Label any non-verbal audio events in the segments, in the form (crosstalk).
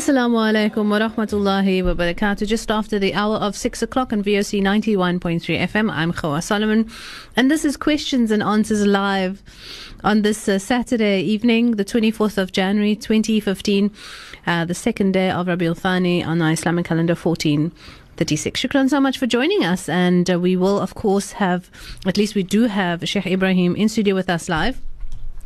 Assalamu alaikum wa rahmatullahi wa barakatuh. Just after the hour of 6 o'clock on VOC 91.3 FM, I'm Hawa Solomon. And this is Questions and Answers Live on this uh, Saturday evening, the 24th of January 2015, uh, the second day of Rabiul Thani on our Islamic calendar 1436. Shukran so much for joining us. And uh, we will, of course, have, at least we do have Sheikh Ebrahim in studio with us live.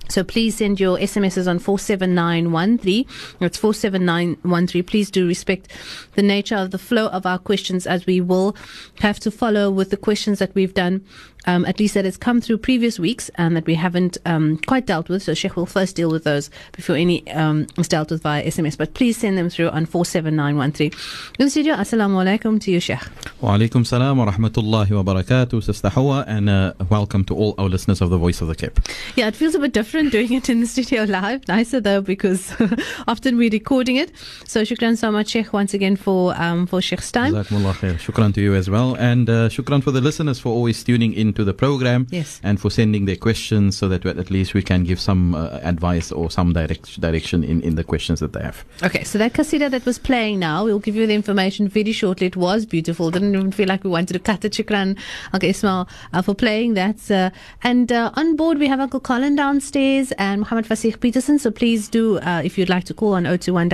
So please send your SMSs on 47913. It's 47913. Please do respect the nature of the flow of our questions as we will have to follow with the questions that we've done um, at least that has come through previous weeks and that we haven't um, quite dealt with. So Sheikh will first deal with those before any um, is dealt with via SMS. But please send them through on 47913. In the studio, Assalamu alaikum to you, Sheikh. Wa alaikum salam wa rahmatullahi wa barakatuh, Sister Hawa, and uh, welcome to all our listeners of the Voice of the Cape. Yeah, it feels a bit different doing it in the studio live. Nicer though, because (laughs) often we're recording it. So shukran so much, Sheikh, once again for um, for Sheikh's time. Jazakumullah khair. Shukran to you as well. And uh, shukran for the listeners for always tuning in to the program Yes. and for sending their questions so that at least we can give some uh, advice or some direct, direction in, in the questions that they have. Okay, so that kasida that was playing now, we'll give you the information very shortly. It was beautiful. Didn't even feel like we wanted to cut it. Shukran, Uncle Ismail, uh, for playing that. Uh, and uh, on board, we have Uncle Colin downstairs and Muhammad Fasih Peterson. So please do, uh, if you'd like to call on 021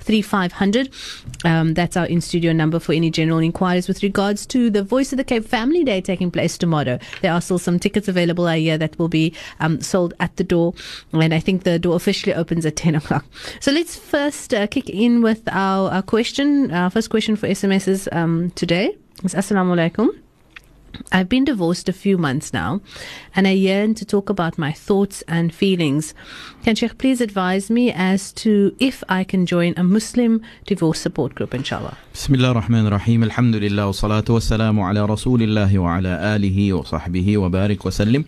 3500. Um, that's our in studio number for any general inquiries with regards to the Voice of the Cape Family Day taking place tomorrow. There are still some tickets available I hear that will be um, sold at the door. And I think the door officially opens at (laughs) 10 o'clock. So let's first uh, kick in with our, our question. Our first question for SMSs um, today is Assalamu alaikum. I've been divorced a few months now, and I yearn to talk about my thoughts and feelings. Can Sheikh please advise me as to if I can join a Muslim divorce support group, inshallah? Bismillah ar-Rahman ar-Rahim. Alhamdulillah, wa salatu wa salamu ala rasulillahi wa ala alihi wa sahbihi wa barik wa sallim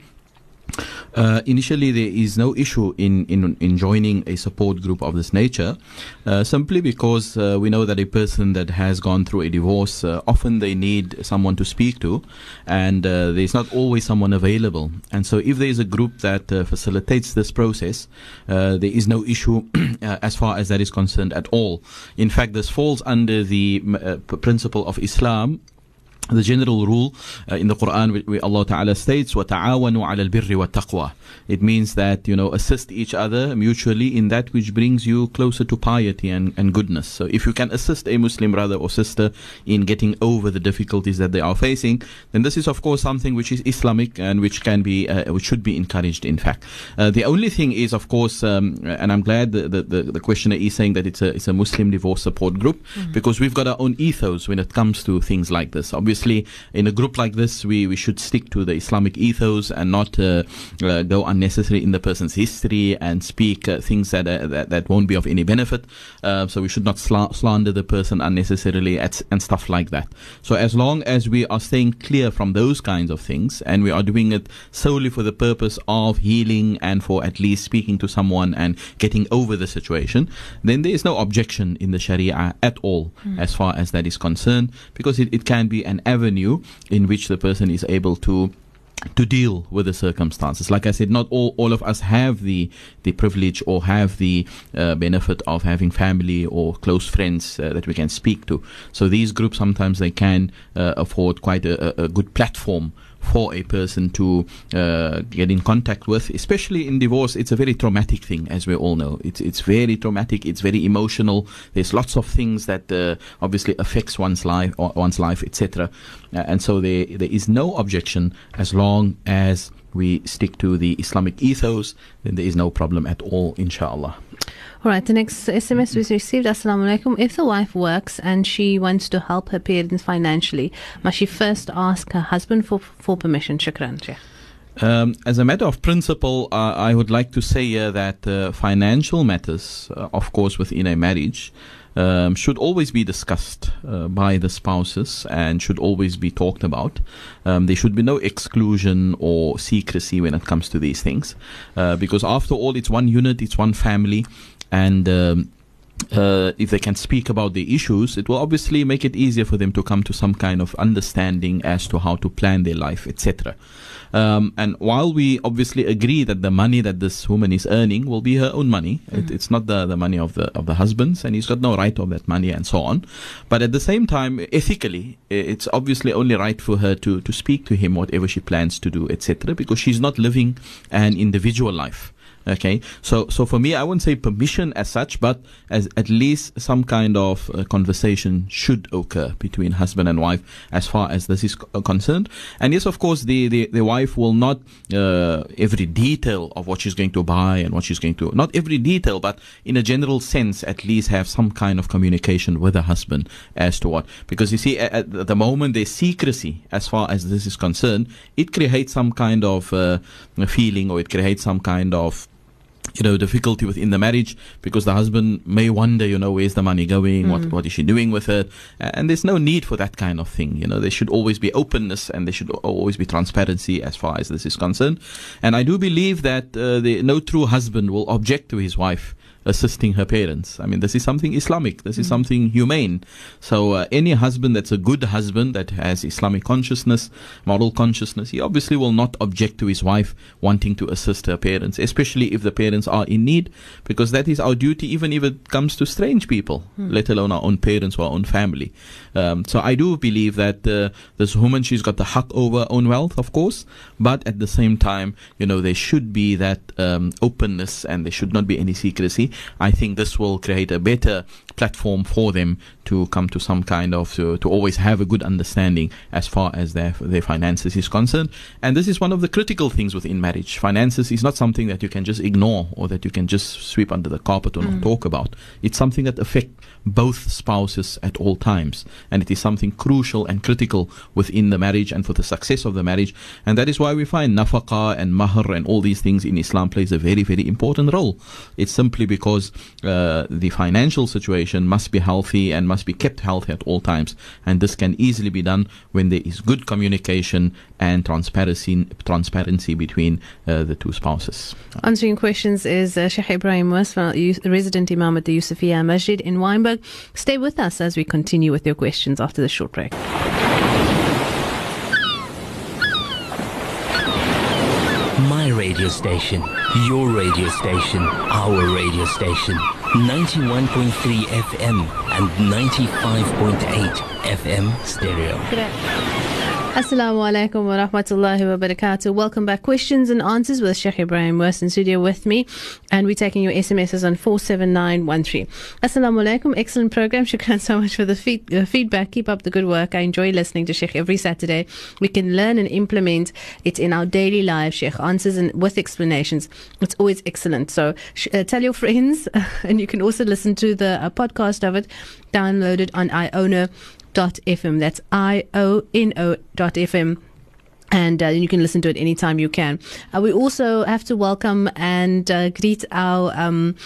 uh, initially, there is no issue in, in, in joining a support group of this nature, uh, simply because uh, we know that a person that has gone through a divorce, uh, often they need someone to speak to, and uh, there's not always someone available. And so, if there is a group that uh, facilitates this process, there is no issue (clears throat) as far as that is concerned at all. In fact, this falls under the principle of Islam the general rule uh, in the Quran, where Allah Ta'ala states, وَتَعَاوَنُوا عَلَى الْبِرِّ وَالتَّقْوَى It means that, you know, assist each other mutually in that which brings you closer to piety and, and goodness. So if you can assist a Muslim brother or sister in getting over the difficulties that they are facing, then this is of course something which is Islamic and which can be, uh, which should be encouraged in fact. Uh, the only thing is of course, um, and I'm glad the, the, the, the, questioner is saying that it's a, it's a Muslim divorce support group mm-hmm. because we've got our own ethos when it comes to things like this. Obviously, obviously, in a group like this, we, we should stick to the Islamic ethos and not uh, uh, go unnecessarily in the person's history and speak uh, things that, uh, that, that won't be of any benefit. Uh, so we should not sl- slander the person unnecessarily at, and stuff like that. So as long as we are staying clear from those kinds of things and we are doing it solely for the purpose of healing and for at least speaking to someone and getting over the situation, then there is no objection in the Sharia at all mm. as far as that is concerned because it, it can be an avenue in which the person is able to to deal with the circumstances. Like I said, not all, all of us have the, the privilege or have the uh, benefit of having family or close friends uh, that we can speak to. So these groups sometimes they can uh, afford quite a, a, good platform for a person to uh, get in contact with, especially in divorce. It's a very traumatic thing, as we all know. It's it's very traumatic. It's very emotional. There's lots of things that uh, obviously affects one's life, one's life, etc. Uh, and so there there is no objection as long as we stick to the Islamic ethos. Then there is no problem at all, inshallah. All right, the next SMS we received, Assalamu alaikum. If the wife works and she wants to help her parents financially, must she first ask her husband for, for permission? Shukran, Um, as a matter of principle, uh, I would like to say uh, that uh, financial matters, uh, of course, within a marriage, um, should always be discussed uh, by the spouses and should always be talked about. Um, there should be no exclusion or secrecy when it comes to these things, uh, because after all, it's one unit, it's one family and um, uh, if they can speak about the issues, it will obviously make it easier for them to come to some kind of understanding as to how to plan their life, etc. Um, and while we obviously agree that the money that this woman is earning will be her own money, mm. it, it's not the, the money of the of the husband's, and he's got no right of that money and so on. But at the same time, ethically, it's obviously only right for her to to speak to him whatever she plans to do, etc. Because she's not living an individual life. Okay, so so for me, I wouldn't say permission as such, but as at least some kind of uh, conversation should occur between husband and wife as far as this is uh, concerned. And yes, of course, the the, the wife will not uh, every detail of what she's going to buy and what she's going to not every detail, but in a general sense, at least have some kind of communication with her husband as to what. Because you see, at, at the moment there's secrecy as far as this is concerned, it creates some kind of uh, feeling or it creates some kind of you know, difficulty within the marriage because the husband may wonder, you know, where's the money going? Mm. What what is she doing with it? And there's no need for that kind of thing. You know, there should always be openness and there should always be transparency as far as this is concerned. And I do believe that uh, the no true husband will object to his wife assisting her parents. I mean, this is something Islamic. This is mm. something humane. So uh, any husband that's a good husband that has Islamic consciousness, moral consciousness, he obviously will not object to his wife wanting to assist her parents, especially if the parents are in need, because that is our duty, even if it comes to strange people, mm. let alone our own parents or our own family. Um, so I do believe that uh, this woman, she's got the haq over her own wealth, of course, but at the same time, you know, there should be that um, openness and there should not be any secrecy. I think this will create a better platform for them to come to some kind of to, to always have a good understanding as far as their their finances is concerned. And this is one of the critical things within marriage. Finances is not something that you can just ignore or that you can just sweep under the carpet or mm. not talk about. It's something that affects both spouses at all times, and it is something crucial and critical within the marriage and for the success of the marriage. And that is why we find nafaqah and mahr and all these things in Islam plays a very very important role. It's simply because uh, the financial situation must be healthy and must be kept healthy at all times. And this can easily be done when there is good communication and transparency, transparency between uh, the two spouses. Answering questions is uh, Sheikh Ebrahim Moos, resident Imam at the Yusufiya Masjid in Wynberg. Stay with us as we continue with your questions after the short break. My radio station, your radio station, our radio station. 91.3 FM and 95.8 FM stereo. Assalamu alaikum wa rahmatullahi wa barakatuh. Welcome back. Questions and answers with Sheikh Ebrahim Moos in studio with me. And we're taking your SMSs on 47913. Assalamu alaikum. Excellent program. Shukran so much for the feed, uh, feedback. Keep up the good work. I enjoy listening to Sheikh every Saturday. We can learn and implement it in our daily lives, Sheikh. Answers and with explanations. It's always excellent. So uh, tell your friends, (laughs) and you can also listen to the uh, podcast of it downloaded on Iono iono.fm. That's I O N O.fm and uh, you can listen to it anytime you can. Uh, we also have to welcome and uh, greet our, um,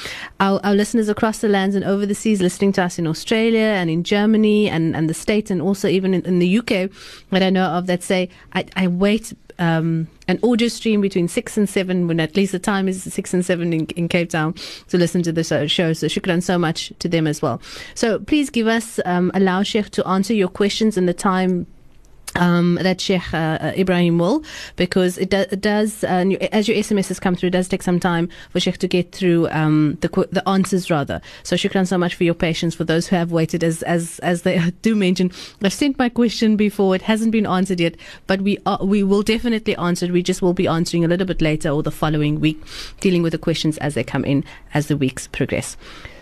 our, our listeners across the lands and over the seas, listening to us in Australia and in Germany and, and the States, and also even in, in the UK that I know of that say, I, I wait. Um, an audio stream between six and seven, when at least the time is six and seven in, in Cape Town, to listen to the show. So shukran so much to them as well. So please give us, um, allow Sheikh to answer your questions in the time um, that Sheikh uh, Ebrahim will, because it, do, it does, uh, as your SMSs has come through, it does take some time for Sheikh to get through um, the the answers rather. So shukran so much for your patience. For those who have waited, as as as they (laughs) do mention, I've sent my question before. It hasn't been answered yet, but we are, we will definitely answer it. We just will be answering a little bit later or the following week, dealing with the questions as they come in as the weeks progress.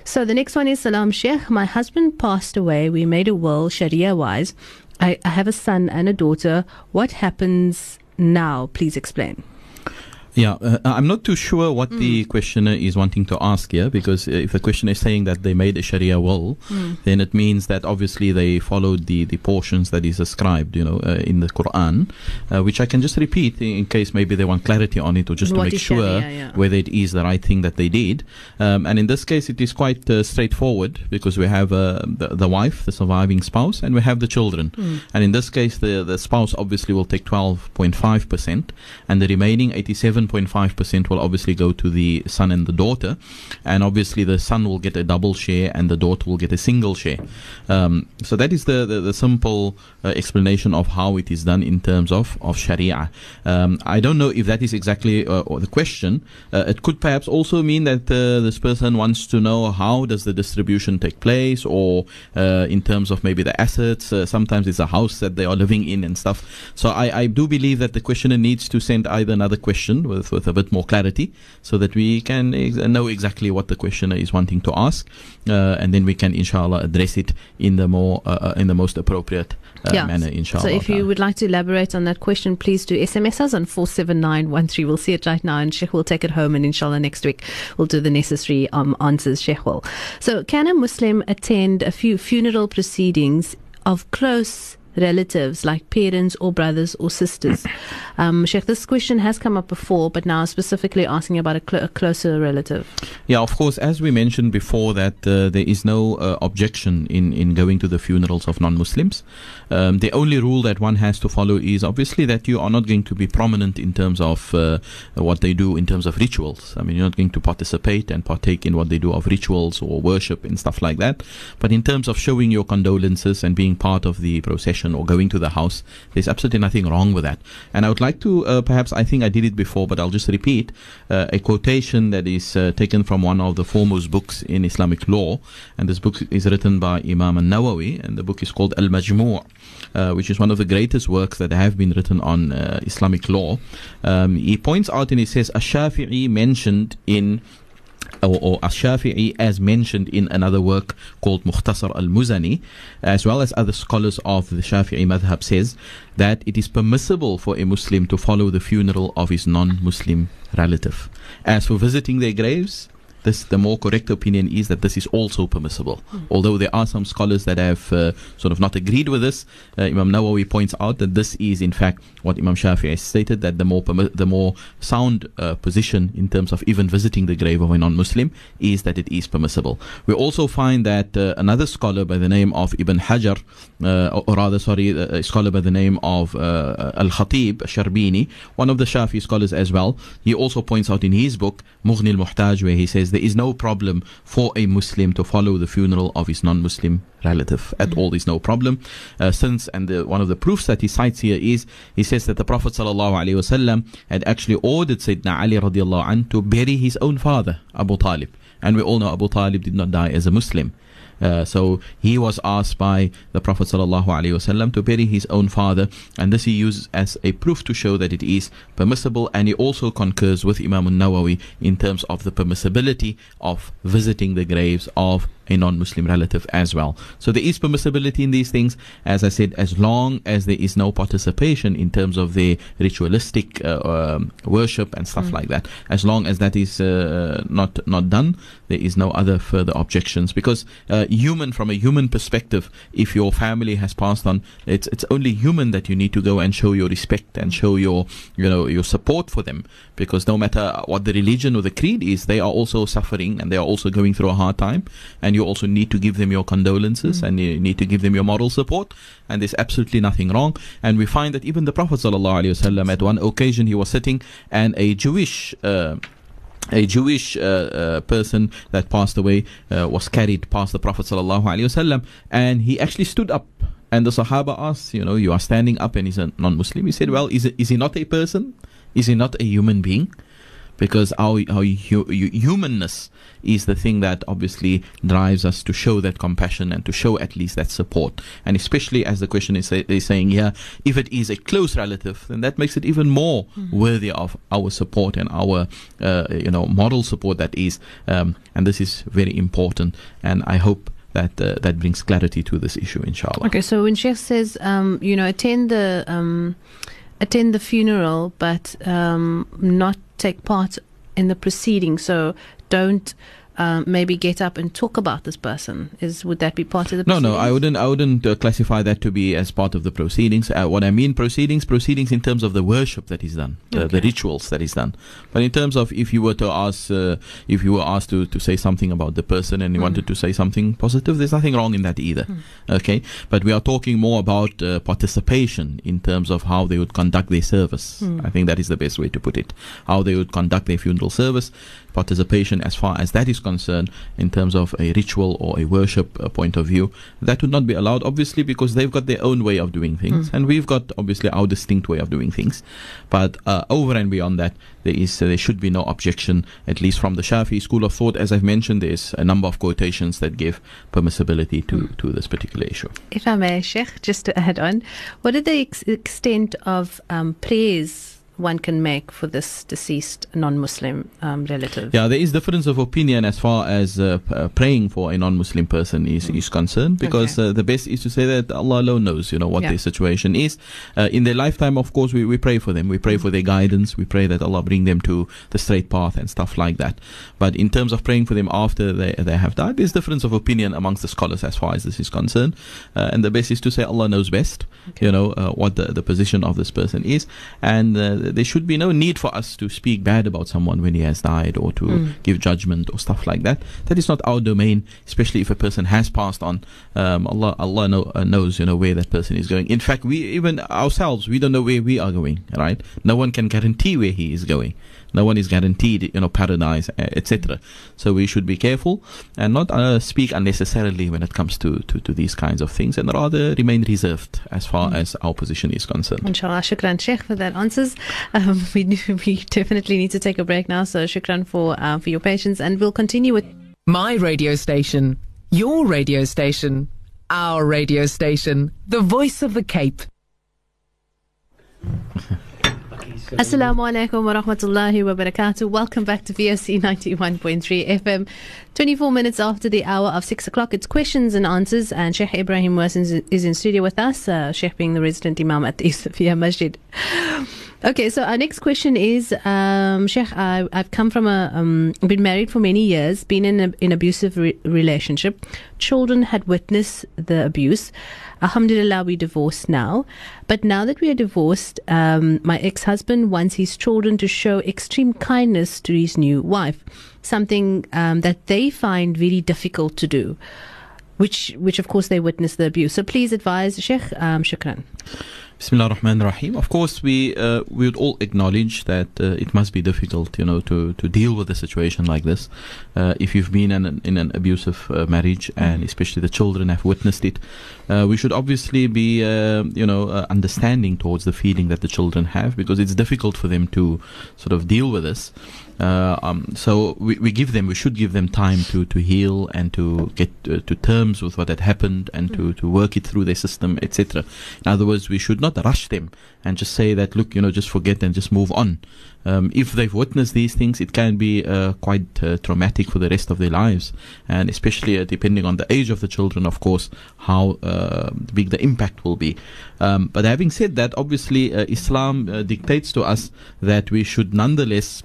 So the next one is Salam Sheikh. My husband passed away. We made a will Sharia wise I, I have a son and a daughter. What happens now? Please explain. Yeah, uh, I'm not too sure what mm. the questioner is wanting to ask here because uh, if the questioner is saying that they made a Sharia will, mm. then it means that obviously they followed the, the portions that is ascribed, you know, uh, in the Quran, uh, which I can just repeat in case maybe they want clarity on it or just what to make sure Sharia, yeah. whether it is the right thing that they did. Um, and in this case, it is quite uh, straightforward because we have uh, the, the, wife, the surviving spouse, and we have the children. Mm. And in this case, the, the spouse obviously will take 12.5% and the remaining 87 47.5% will obviously go to the son and the daughter. And obviously, the son will get a double share and the daughter will get a single share. Um, so, that is the, the, the simple uh, explanation of how it is done in terms of, of Sharia. Um, I don't know if that is exactly uh, the question. Uh, it could perhaps also mean that uh, this person wants to know how does the distribution take place or uh, in terms of maybe the assets. Uh, sometimes it's a house that they are living in and stuff. So I, I do believe that the questioner needs to send either another question with, with a bit more clarity so that we can ex- know exactly what the questioner is wanting to ask. Uh, and then we can inshallah address it in the more uh, in the most appropriate uh, manner inshallah. So if you would like to elaborate on that question, please do SMS us on 47913. We'll see it right now and Sheikh will take it home and inshallah next week we'll do the necessary um, answers, Sheikh will. So can a Muslim attend a few funeral proceedings of close relatives like parents or brothers or sisters. (coughs) Um, Sheikh, this question has come up before, but now specifically asking about a, cl- a closer relative. Yeah, of course, as we mentioned before, that uh, there is no uh, objection in, in going to the funerals of non Muslims. Um, the only rule that one has to follow is obviously that you are not going to be prominent in terms of uh, what they do in terms of rituals. I mean, you're not going to participate and partake in what they do of rituals or worship and stuff like that. But in terms of showing your condolences and being part of the procession or going to the house, there's absolutely nothing wrong with that. And I would like to, uh, perhaps, I think I did it before, but I'll just repeat uh, a quotation that is uh, taken from one of the foremost books in Islamic law. And this book is written by Imam Nawawi, and the book is called Al Majmu'. Uh, which is one of the greatest works that have been written on uh, Islamic law. Um, he points out and he says, Ash-Shafi'i mentioned in or, or Ash-Shafi'i as mentioned in another work called Mukhtasar al-Muzani as well as other scholars of the Shafi'i madhab says that it is permissible for a Muslim to follow the funeral of his non-Muslim relative. As for visiting their graves, this the more correct opinion is that this is also permissible. Mm. Although there are some scholars that have uh, sort of not agreed with this, uh, Imam Nawawi points out that this is in fact what Imam Shafi'i has stated that the more permi- the more sound uh, position in terms of even visiting the grave of a non-Muslim is that it is permissible. We also find that uh, another scholar by the name of Ibn Hajar, uh, or rather, sorry, a scholar by the name of uh, Al Khatib Sharbini, one of the Shafi scholars as well, he also points out in his book Mughni al Muhtaj, where he says there is no problem for a Muslim to follow the funeral of his non-Muslim relative at mm-hmm. all. There's no problem. Uh, since, and the, one of the proofs that he cites here is, he says that the Prophet ﷺ had actually ordered Sayyidina Ali radiallahu anh to bury his own father, Abu Talib. And we all know Abu Talib did not die as a Muslim. Uh, so he was asked by the Prophet ﷺ to bury his own father, and this he uses as a proof to show that it is permissible. And he also concurs with Imam Nawawi in terms of the permissibility of visiting the graves of a non-Muslim relative as well. So there is permissibility in these things, as I said, as long as there is no participation in terms of the ritualistic uh, um, worship and stuff mm. like that. As long as that is uh, not not done, there is no other further objections. Because uh, human, from a human perspective, if your family has passed on, it's it's only human that you need to go and show your respect and show your you know your support for them. Because no matter what the religion or the creed is, they are also suffering and they are also going through a hard time, and you also need to give them your condolences mm. and you need to give them your moral support. And there's absolutely nothing wrong. And we find that even the Prophet ﷺ, at one occasion, he was sitting and a Jewish. Uh, a Jewish uh, uh, person that passed away uh, was carried past the Prophet ﷺ, and he actually stood up. And the Sahaba asked, You know, you are standing up, and he's a non Muslim. He said, Well, is, it, is he not a person? Is he not a human being? Because our, our hu- humanness is the thing that obviously drives us to show that compassion and to show at least that support. And especially as the question is, is saying here, if it is a close relative, then that makes it even more mm-hmm. worthy of our support and our, uh, you know, moral support that is. Um, and this is very important. And I hope that uh, that brings clarity to this issue, inshallah. Okay, so when Sheikh says, um, you know, attend the um, attend the funeral, but um, not take part in the proceeding. So don't um, maybe get up and talk about this person? Is would that be part of the? No, no, I wouldn't. I wouldn't uh, classify that to be as part of the proceedings. Uh, what I mean, proceedings, proceedings in terms of the worship that is done, the, the rituals that is done. But in terms of if you were to ask, uh, if you were asked to, to say something about the person and you Mm. wanted to say something positive, there's nothing wrong in that either. Okay, but we are talking more about uh, participation in terms of how they would conduct their service. I think that is the best way to put it. How they would conduct their funeral service, participation as far as that is concerned in terms of a ritual or a worship uh, point of view, that would not be allowed, obviously, because they've got their own way of doing things, and we've got obviously our distinct way of doing things. But uh, over and beyond that, there is uh, there should be no objection, at least from the Shafi school of thought. As I've mentioned, there's a number of quotations that give permissibility to, to this particular issue. If I may, Sheikh, just to add on, what is the ex- extent of um, praise one can make for this deceased non-Muslim um, relative? Yeah, there is difference of opinion as far as uh, p- uh, praying for a non-Muslim person is, is concerned because Okay. uh, the best is to say that Allah alone knows, you know, what Yeah. their situation is. Uh, in their lifetime, of course, we, we pray for them. We pray for their guidance. We pray that Allah bring them to the straight path and stuff like that. But in terms of praying for them after they, they have died, there's difference of opinion amongst the scholars as far as this is concerned. Uh, and the best is to say Allah knows best, you know, uh, what the, the position of this person is. And uh, there should be no need for us to speak bad about someone when he has died or to Mm. give judgment or stuff like that. That is not our domain, especially if a person has passed on. Um, Allah, Allah know, uh, knows, you know, where that person is going. In fact, we even ourselves, we don't know where we are going, right? No one can guarantee where he is going. No one is guaranteed, you know, paradise, uh, etc. So we should be careful and not uh, speak unnecessarily when it comes to, to, to these kinds of things, and rather remain reserved as far as our position is concerned. Inshallah, shukran Sheikh for that answers. Um, (laughs) we, we definitely need to take a break now, so shukran for, uh, for your patience, and we'll continue with My radio station, your radio station, our radio station, the voice of the Cape. (laughs) Assalamu alaikum wa rahmatullahi wa barakatuh. Welcome back to VOC 91.3 FM. 24 minutes after the hour of 6 o'clock, it's questions and answers. And Sheikh Ebrahim Moos is, in studio with us, uh, Sheikh being the resident Imam at the Yusufiya Masjid. Okay, so our next question is um, Sheikh, I, I've come from a, um, been married for many years, been in an abusive re- relationship. Children had witnessed the abuse. Alhamdulillah, we divorced now. But now that we are divorced, um, my ex husband wants his children to show extreme kindness to his new wife, something um, that they find very difficult to do. Which, which of course, they witness the abuse. So please advise, Sheikh. Um, shukran. Bismillah ar-Rahman ar-Rahim. Of course, we uh, we would all acknowledge that uh, it must be difficult, you know, to, to deal with a situation like this. Uh, if you've been in an, in an abusive uh, marriage, and especially the children have witnessed it, uh, we should obviously be, uh, you know, uh, understanding towards the feeling that the children have, because it's difficult for them to sort of deal with this. Uh, um, so we, we give them, we should give them time to, to heal and to get uh, to terms with what had happened and to, to work it through their system, etc. In other words, we should not rush them and just say that, look, you know, just forget and just move on. Um, if they've witnessed these things, it can be uh, quite uh, traumatic for the rest of their lives, and especially uh, depending on the age of the children, of course, how uh, big the impact will be. Um, but having said that, obviously, uh, Islam uh, dictates to us that we should nonetheless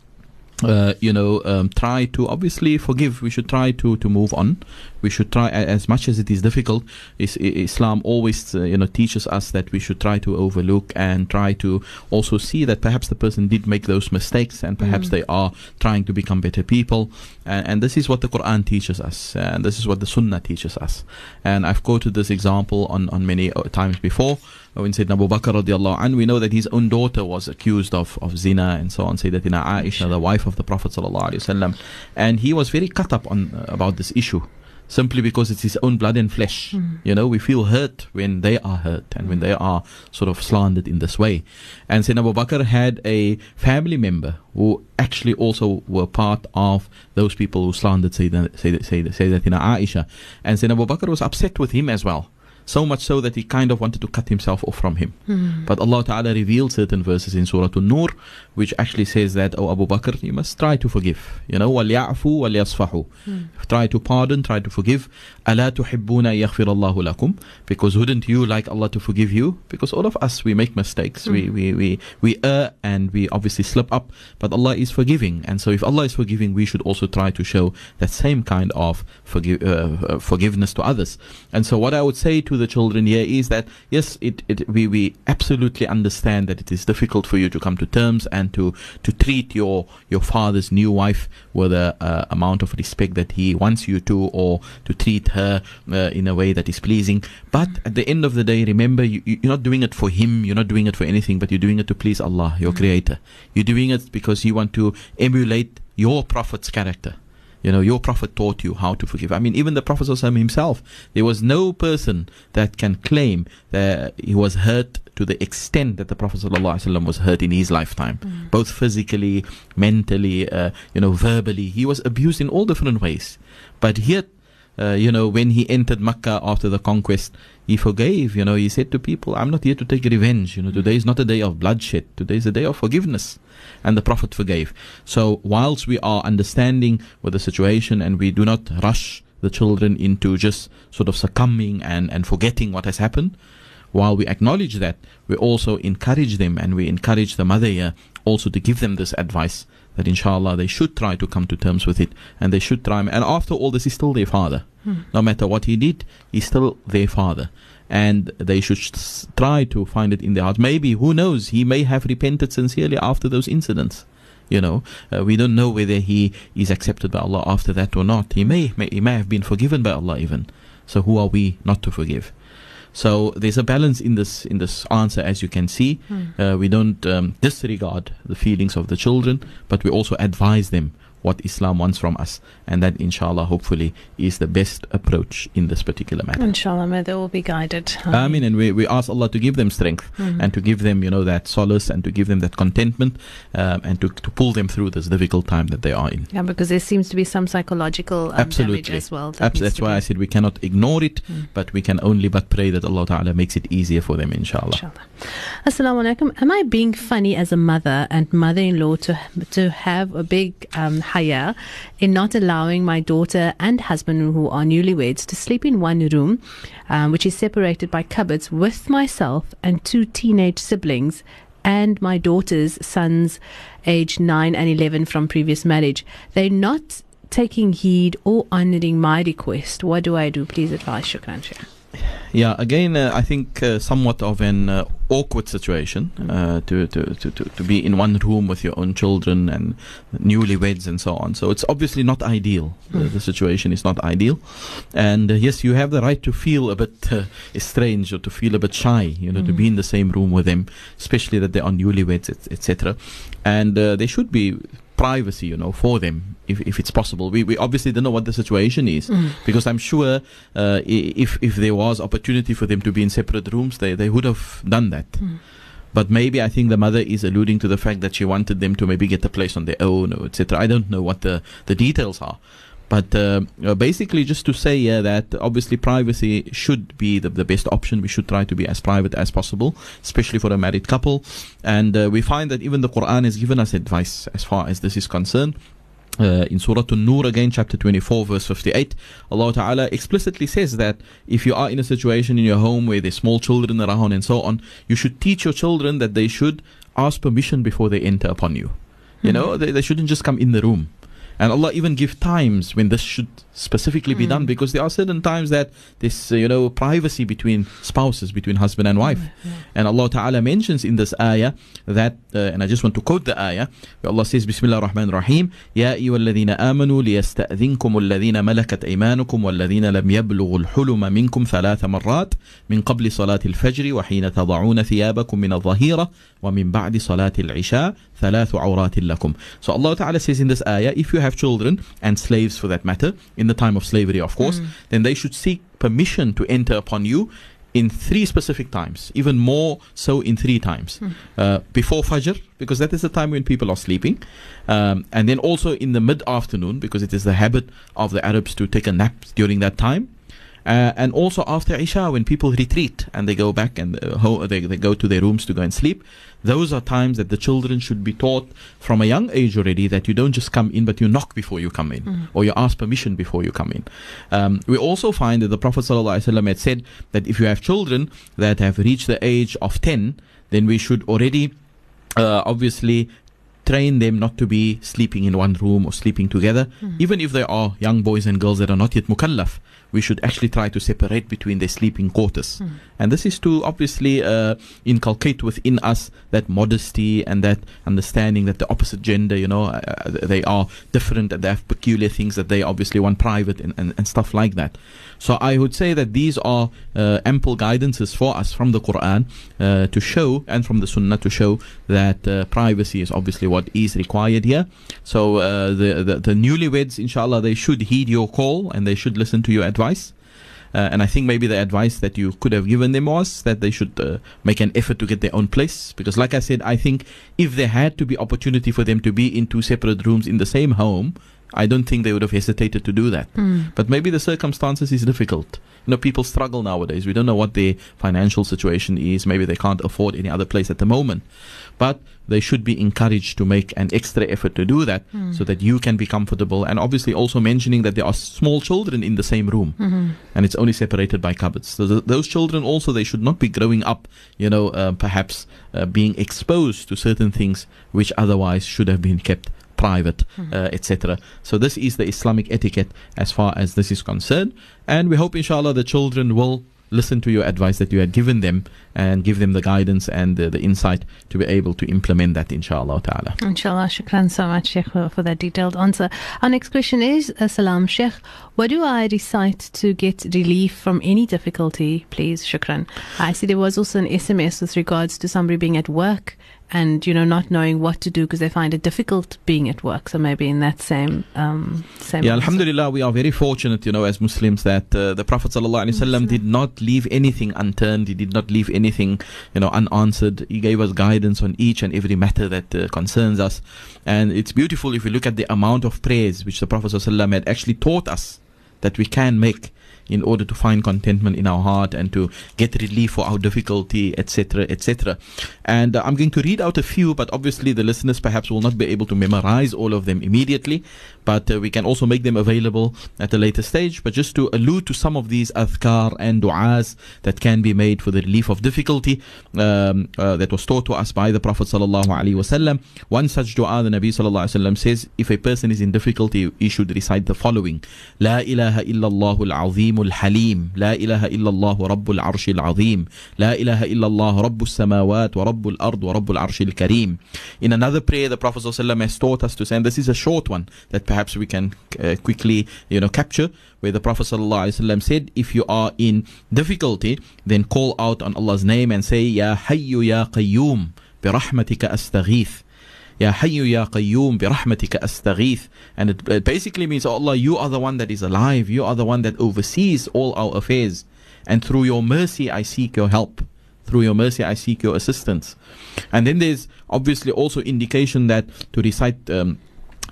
uh, you know, um, try to obviously forgive. We should try to, to move on. We should try, as much as it is difficult. Is, Islam always, uh, you know, teaches us that we should try to overlook and try to also see that perhaps the person did make those mistakes and perhaps they are trying to become better people. And, and this is what the Quran teaches us, and this is what the Sunnah teaches us. And I've quoted this example on, on many uh, times before when Sayyidina Abu Bakr radiallahu anh, we know that his own daughter was accused of, of zina and so on, Sayyidatina Aisha, the wife of the Prophet sallallahu alaihi wasallam, and he was very cut up on uh, about this issue. Simply because it's his own blood and flesh. You know, we feel hurt when they are hurt and when they are sort of slandered in this way. And Sayyidina Abu Bakr had a family member who actually also were part of those people who slandered Sayyidina, Sayyidina, Sayyidatina Aisha. And Sayyidina Abu Bakr was upset with him as well So much so that he kind of wanted to cut himself off from him. But Allah Ta'ala revealed certain verses in Surah An-Nur which actually says that, oh Abu Bakr, you must try to forgive. You know, وَلْيَعْفُوا وَلْيَصْفَحُوا Try to pardon, try to forgive. أَلَا تُحِبُّونَ أَن يَغْفِرَ اللَّهُ لَكُمْ Because wouldn't you like Allah to forgive you? Because all of us, we make mistakes. We, we, we, we err and we obviously slip up. But Allah is forgiving. And so if Allah is forgiving, we should also try to show that same kind of forgive, uh, uh, forgiveness to others. And so what I would say to the children here is that, yes, it, it, we, we absolutely understand that it is difficult for you to come to terms and to, to treat your, your father's new wife with a uh, amount of respect that he wants you to or to treat her uh, in a way that is pleasing. But at the end of the day, remember, you, you- you're not doing it for him, you're not doing it for anything, but you're doing it to please Allah, your creator. You're doing it because you want to emulate your prophet's character. You know, your prophet taught you how to forgive. I mean, even the Prophet himself, there was no person that can claim that he was hurt to the extent that the Prophet ﷺ was hurt in his lifetime, both physically, mentally, uh, you know, verbally. He was abused in all different ways. But yet, uh, you know, when he entered Mecca after the conquest, he forgave. You know, he said to people, I'm not here to take revenge. You know, today is not a day of bloodshed. Today is a day of forgiveness. And the Prophet forgave. So, whilst we are understanding with the situation and we do not rush the children into just sort of succumbing and, and forgetting what has happened, while we acknowledge that, we also encourage them and we encourage the mother here also to give them this advice that inshallah they should try to come to terms with it and they should try and after all this is still their father. No matter what he did he's still their father. And they should try to find it in their heart. Maybe who knows he may have repented sincerely after those incidents you know. Uh, we don't know whether he is accepted by Allah after that or not. He may, may he may have been forgiven by Allah even. So who are we not to forgive so there's a balance in this in this answer, as you can see. Uh, we don't um, disregard the feelings of the children, but we also advise them what Islam wants from us, and that, inshallah, hopefully, is the best approach in this particular matter. Inshallah, may they all be guided. I mean, and we, we ask Allah to give them strength and to give them, you know, that solace and to give them that contentment um, and to, to pull them through this difficult time that they are in. Yeah, because there seems to be some psychological um, damage Absolutely. as well. that Abs- that's why be- I said we cannot ignore it, but we can only but pray that Allah Ta'ala makes it easier for them, inshallah. Inshallah. Assalamu alaikum. Am I being funny as a mother and mother in law to, to have a big um, haya in not allowing my daughter and husband, who are newlyweds, to sleep in one room, um, which is separated by cupboards, with myself and two teenage siblings? And my daughter's sons, aged 9 and 11 from previous marriage. They're not taking heed or honoring my request. What do I do? Please advise, Shukran. Shah. Yeah, again, uh, I think uh, somewhat of an uh, awkward situation uh, to, to, to, to, to be in one room with your own children and newlyweds and so on. So it's obviously not ideal. The, the situation is not ideal. And uh, yes, you have the right to feel a bit uh, estranged or to feel a bit shy, you know, to be in the same room with them, especially that they are newlyweds, etc. And uh, there should be privacy, you know, for them if, if it's possible. We, we obviously don't know what the situation is because I'm sure uh, if if there was opportunity for them to be in separate rooms, they, they would have done that. But maybe I think the mother is alluding to the fact that she wanted them to maybe get a place on their own, or etc. I don't know what the, the details are. But uh, uh, basically, just to say that obviously privacy should be the, the best option. We should try to be as private as possible, especially for a married couple. And uh, we find that even the Quran has given us advice as far as this is concerned. Uh, in Surah An-Nur again, chapter 24, verse 58, Allah Ta'ala explicitly says that if you are in a situation in your home where there's small children around and so on, you should teach your children that they should ask permission before they enter upon you. You know, they, they shouldn't just come in the room. And Allah even give times when this should specifically be done because there are certain times that this, uh, you know, privacy between spouses, between husband and wife. And Allah Ta'ala mentions in this ayah that, uh, and I just want to quote the ayah, where Allah says, Bismillah ar-Rahman ar-Rahim, يا أيها الذين آمنوا ليستأذنكم الذين ملكت أيمانكم والذين لم يبلغوا الحلم منكم ثلاث مرات من قبل صلاة الفجر وحين تضعون ثيابكم من الظهيرة ومن بعد صلاة العشاء ثلاث عورات لكم. So Allah Ta'ala says in this ayah, if you have children and slaves for that matter, in the time of slavery of course, then they should seek permission to enter upon you in three specific times, even more so in three times. Uh, before Fajr, because that is the time when people are sleeping, um, and then also in the mid afternoon, because it is the habit of the Arabs to take a nap during that time. Uh, and also after Isha, when people retreat and they go back and uh, ho- they, they go to their rooms to go and sleep, those are times that the children should be taught from a young age already that you don't just come in, but you knock before you come in, or you ask permission before you come in. Um, we also find that the Prophet ﷺ had said that if you have children that have reached the age of 10, then we should already uh, obviously train them not to be sleeping in one room or sleeping together. Even if they are young boys and girls that are not yet mukallaf, we should actually try to separate between their sleeping quarters. And this is to obviously uh, inculcate within us that modesty and that understanding that the opposite gender, you know, uh, uh, they are different and they have peculiar things that they obviously want private and, and, and stuff like that. So I would say that these are uh, ample guidances for us from the Quran uh, to show and from the Sunnah to show that uh, privacy is obviously what is required here. So uh, the, the the newlyweds, inshallah, they should heed your call and they should listen to your advice. Uh, and I think maybe the advice that you could have given them was that they should uh, make an effort to get their own place. Because, like I said, I think if there had to be opportunity for them to be in two separate rooms in the same home, I don't think they would have hesitated to do that. But maybe the circumstances is difficult. You know, people struggle nowadays. We don't know what their financial situation is. Maybe they can't afford any other place at the moment. But they should be encouraged to make an extra effort to do that so that you can be comfortable. And obviously, also mentioning that there are small children in the same room and it's only separated by cupboards. So th- those children also, they should not be growing up, you know, uh, perhaps uh, being exposed to certain things which otherwise should have been kept private, uh, etc. So this is the Islamic etiquette as far as this is concerned, and we hope, inshallah, the children will listen to your advice that you had given them and give them the guidance and the, the insight to be able to implement that, inshallah ta'ala. Inshallah, shukran so much, Sheikh, for, that detailed answer. Our next question is Salam, Sheikh. What do I recite to get relief from any difficulty, please? Shukran. I see there was also an SMS with regards to somebody being at work and, you know, not knowing what to do because they find it difficult being at work. So maybe in that same. Um, same Yeah. Alhamdulillah, we are very fortunate, you know, as Muslims that uh, the Prophet ﷺ did not leave anything unturned. He did not leave anything, you know, unanswered. He gave us guidance on each and every matter that uh, concerns us. And it's beautiful if we look at the amount of prayers which the Prophet ﷺ had actually taught us that we can make in order to find contentment in our heart and to get relief for our difficulty, etc., etc. And uh, I'm going to read out a few, but obviously the listeners perhaps will not be able to memorize all of them immediately. But uh, we can also make them available at a later stage. But just to allude to some of these adhkar and du'as that can be made for the relief of difficulty um, uh, that was taught to us by the Prophet sallallahu alaihi wasallam. One such du'a, the Nabi sallallahu alaihi wasallam says, if a person is in difficulty, he should recite the following: La ilaha illallah al-azim al-halim, La ilaha illallah rabbul arsh al-azim, La ilaha illallah rabbus samawat wa rabbul ard wa rabbul arsh al-kareem. In another prayer, the Prophet sallallahu alaihi wasallam has taught us to say, and this is a short one that perhaps we can uh, quickly, you know, capture, where the Prophet sallallahu alaihi wasallam said, if you are in difficulty, then call out on Allah's name and say, Ya Hayyu Ya Qayyum, برحمتك أستغيث. Ya Hayyu Ya Qayyum bi rahmatika astaghith. And it, basically means, oh Allah, you are the one that is alive. You are the one that oversees all our affairs. And through your mercy, I seek your help. Through your mercy, I seek your assistance. And then there's obviously also indication that to recite um,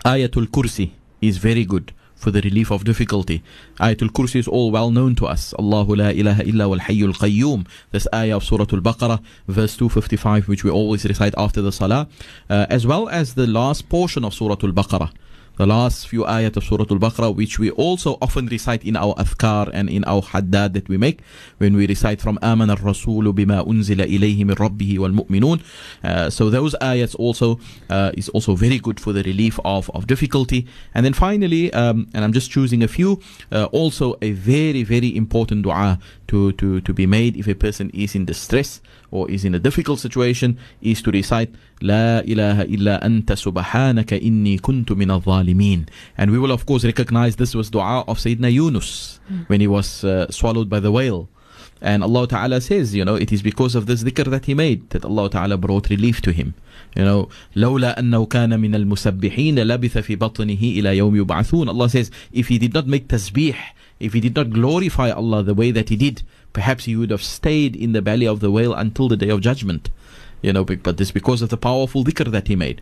Ayatul Kursi is very good for the relief of difficulty. Ayatul Kursi is all well known to us. Allahu la ilaha illa wal hayyul qayyum. This ayah of Surah Al-Baqarah, verse 255, which we always recite after the salah, uh, as well as the last portion of Surah Al-Baqarah the last few ayat of Surah Al-Baqarah, which we also often recite in our athkar and in our haddad that we make when we recite from Aman al-Rasul bima unzila ilayhi min rabbihi wal mu'minun. Uh, so those ayats also uh, is also very good for the relief of, of difficulty. And then finally, um, and I'm just choosing a few, uh, also a very, very important dua to, to, to be made if a person is in distress or is in a difficult situation is to recite La ilaha illa anta subhanaka inni kuntu min al-zalimin. And we will of course recognize this was dua of Sayyidina Yunus mm. when he was uh, swallowed by the whale. and Allah Ta'ala says, you know, it is because of this dhikr that he made that Allah Ta'ala brought relief to him. You know, لولا أنه كان من المسبحين لبث في بطنه إلى يوم يبعثون. Allah says, if he did not make tasbih, if he did not glorify Allah the way that he did, perhaps he would have stayed in the belly of the whale until the day of judgment. You know, but this because of the powerful dhikr that he made.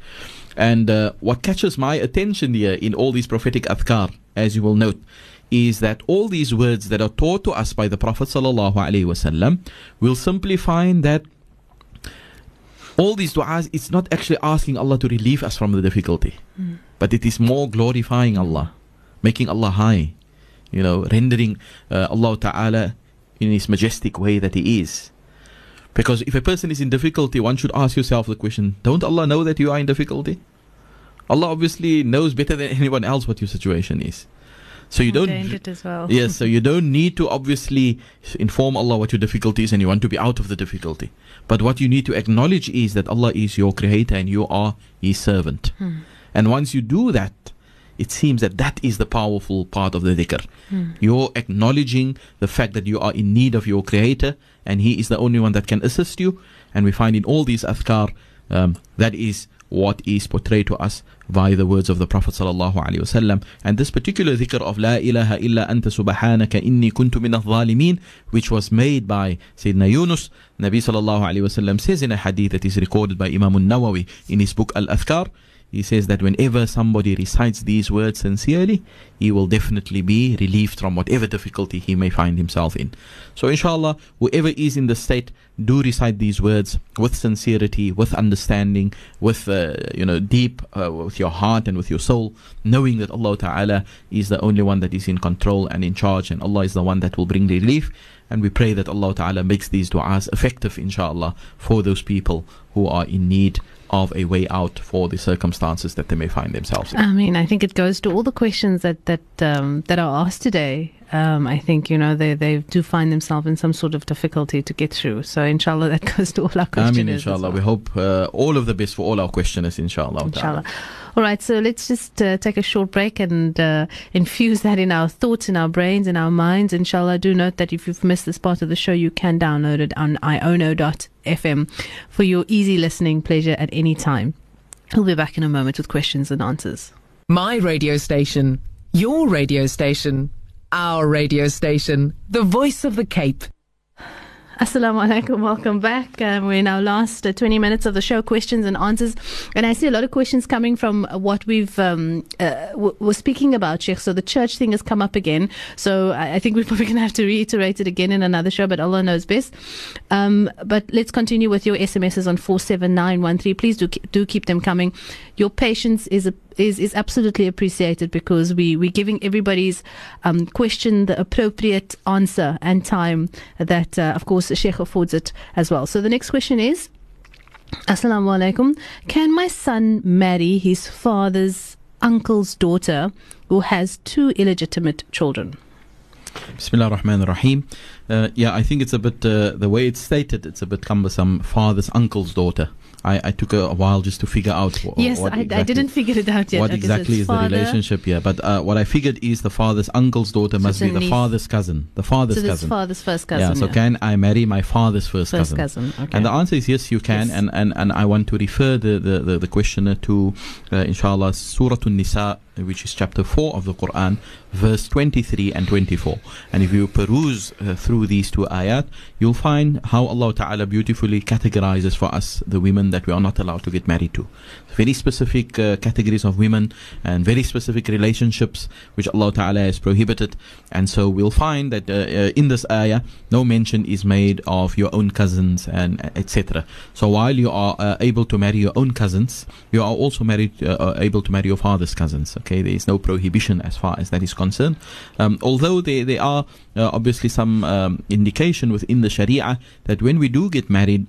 And uh, what catches my attention here in all these prophetic adhkar, as you will note, is that all these words that are taught to us by the Prophet sallallahu we'll simply find that all these du'as, it's not actually asking Allah to relieve us from the difficulty, but it is more glorifying Allah, making Allah high, you know, rendering uh, Allah Ta'ala in His majestic way that He is. Because if a person is in difficulty, one should ask yourself the question Don't Allah know that you are in difficulty? Allah obviously knows better than anyone else what your situation is. So you don't. It as well. Yes, so you (laughs) don't need to obviously inform Allah what your difficulty is and you want to be out of the difficulty. But what you need to acknowledge is that Allah is your creator and you are His servant. And once you do that, it seems that that is the powerful part of the dhikr. You're acknowledging the fact that you are in need of your creator and He is the only one that can assist you. And we find in all these adhkar, um, that is what is portrayed to us by the words of the Prophet sallallahu alaihi wasallam. And this particular dhikr of La ilaha illa anta subhanaka inni kuntu min al which was made by Sayyidina Yunus, Nabi sallallahu alaihi wasallam says in a hadith that is recorded by Imam al-Nawawi in his book Al-Adhkar, he says that whenever somebody recites these words sincerely, he will definitely be relieved from whatever difficulty he may find himself in. So, inshallah, whoever is in the state, do recite these words with sincerity, with understanding, with uh, you know deep, uh, with your heart and with your soul, knowing that Allah Taala is the only one that is in control and in charge, and Allah is the one that will bring relief. And we pray that Allah Ta'ala makes these du'as effective, inshallah, for those people who are in need of a way out for the circumstances that they may find themselves in. I mean, I think it goes to all the questions that that um, that are asked today. Um, I think you know they they do find themselves in some sort of difficulty to get through. So inshallah, (laughs) that goes to all our I questioners. mean, as inshallah, well. we hope uh, all of the best for all our questioners, inshallah. Inshallah. All right, so let's just uh, take a short break and uh, infuse that in our thoughts, in our brains, in our minds. Inshallah, do note that if you've missed this part of the show, you can download it on iono.fm for your easy listening pleasure at any time. We'll be back in a moment with questions and answers. My radio station, your radio station, our radio station, the voice of the Cape. Assalamu alaikum, welcome back. Um, we're in our last uh, 20 minutes of the show, questions and answers. And I see a lot of questions coming from what we've um, uh, w- were speaking about, Sheikh. So the church thing has come up again. So I, I think we're probably going to have to reiterate it again in another show, but Allah knows best. Um, but let's continue with your SMSs on 47913. Please do, do keep them coming. Your patience is a is, is absolutely appreciated because we, we're giving everybody's um, question the appropriate answer and time that, uh, of course, Sheikh affords it as well. So the next question is Assalamu alaikum. Can my son marry his father's uncle's daughter who has two illegitimate children? Bismillah ar-Rahman ar-Rahim. Uh, yeah, I think it's a bit, uh, the way it's stated, it's a bit cumbersome. Father's uncle's daughter. I, I took a, while just to figure out wh- yes, I, exactly, I didn't figure it out yet. what exactly is father, the relationship here. But uh, what I figured is the father's uncle's daughter must be the niece. father's cousin. The father's So this cousin. father's first cousin. yeah, so can I marry my father's first, First cousin? cousin. Okay. And the answer is yes, you can. Yes. And, and, and I want to refer the, the, the, the questioner to, uh, inshallah, Surah An-Nisa, which is chapter 4 of the Quran, verse 23 and 24. And if you peruse uh, through these two ayat, you'll find how Allah Ta'ala beautifully categorizes for us the women that we are not allowed to get married to. Very specific uh, categories of women and very specific relationships which Allah Ta'ala has prohibited. And so we'll find that uh, uh, in this ayah, no mention is made of your own cousins and etc. So while you are uh, able to marry your own cousins, you are also married uh, able to marry your father's cousins. Okay, there is no prohibition as far as that is concerned. Um, although there there are obviously some um, indication within the Sharia that when we do get married,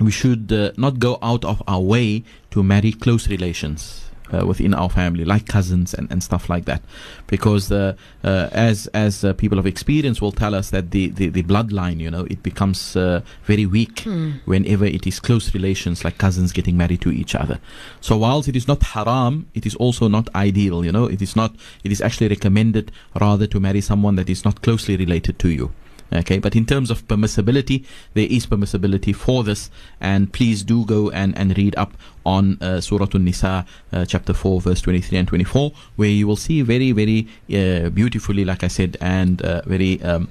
we should uh, not go out of our way to marry close relations uh, within our family, like cousins and, and stuff like that, because uh, uh, as as uh, people of experience will tell us that the, the, the bloodline, you know, it becomes uh, very weak whenever it is close relations, like cousins getting married to each other. So whilst it is not haram, it is also not ideal. You know, it is not. It is actually recommended rather to marry someone that is not closely related to you. Okay, but in terms of permissibility, there is permissibility for this, and please do go and, and read up on uh, Surah An-Nisa, uh, chapter 4, verse 23 and 24, where you will see very, very uh, beautifully, like I said, and uh, very um,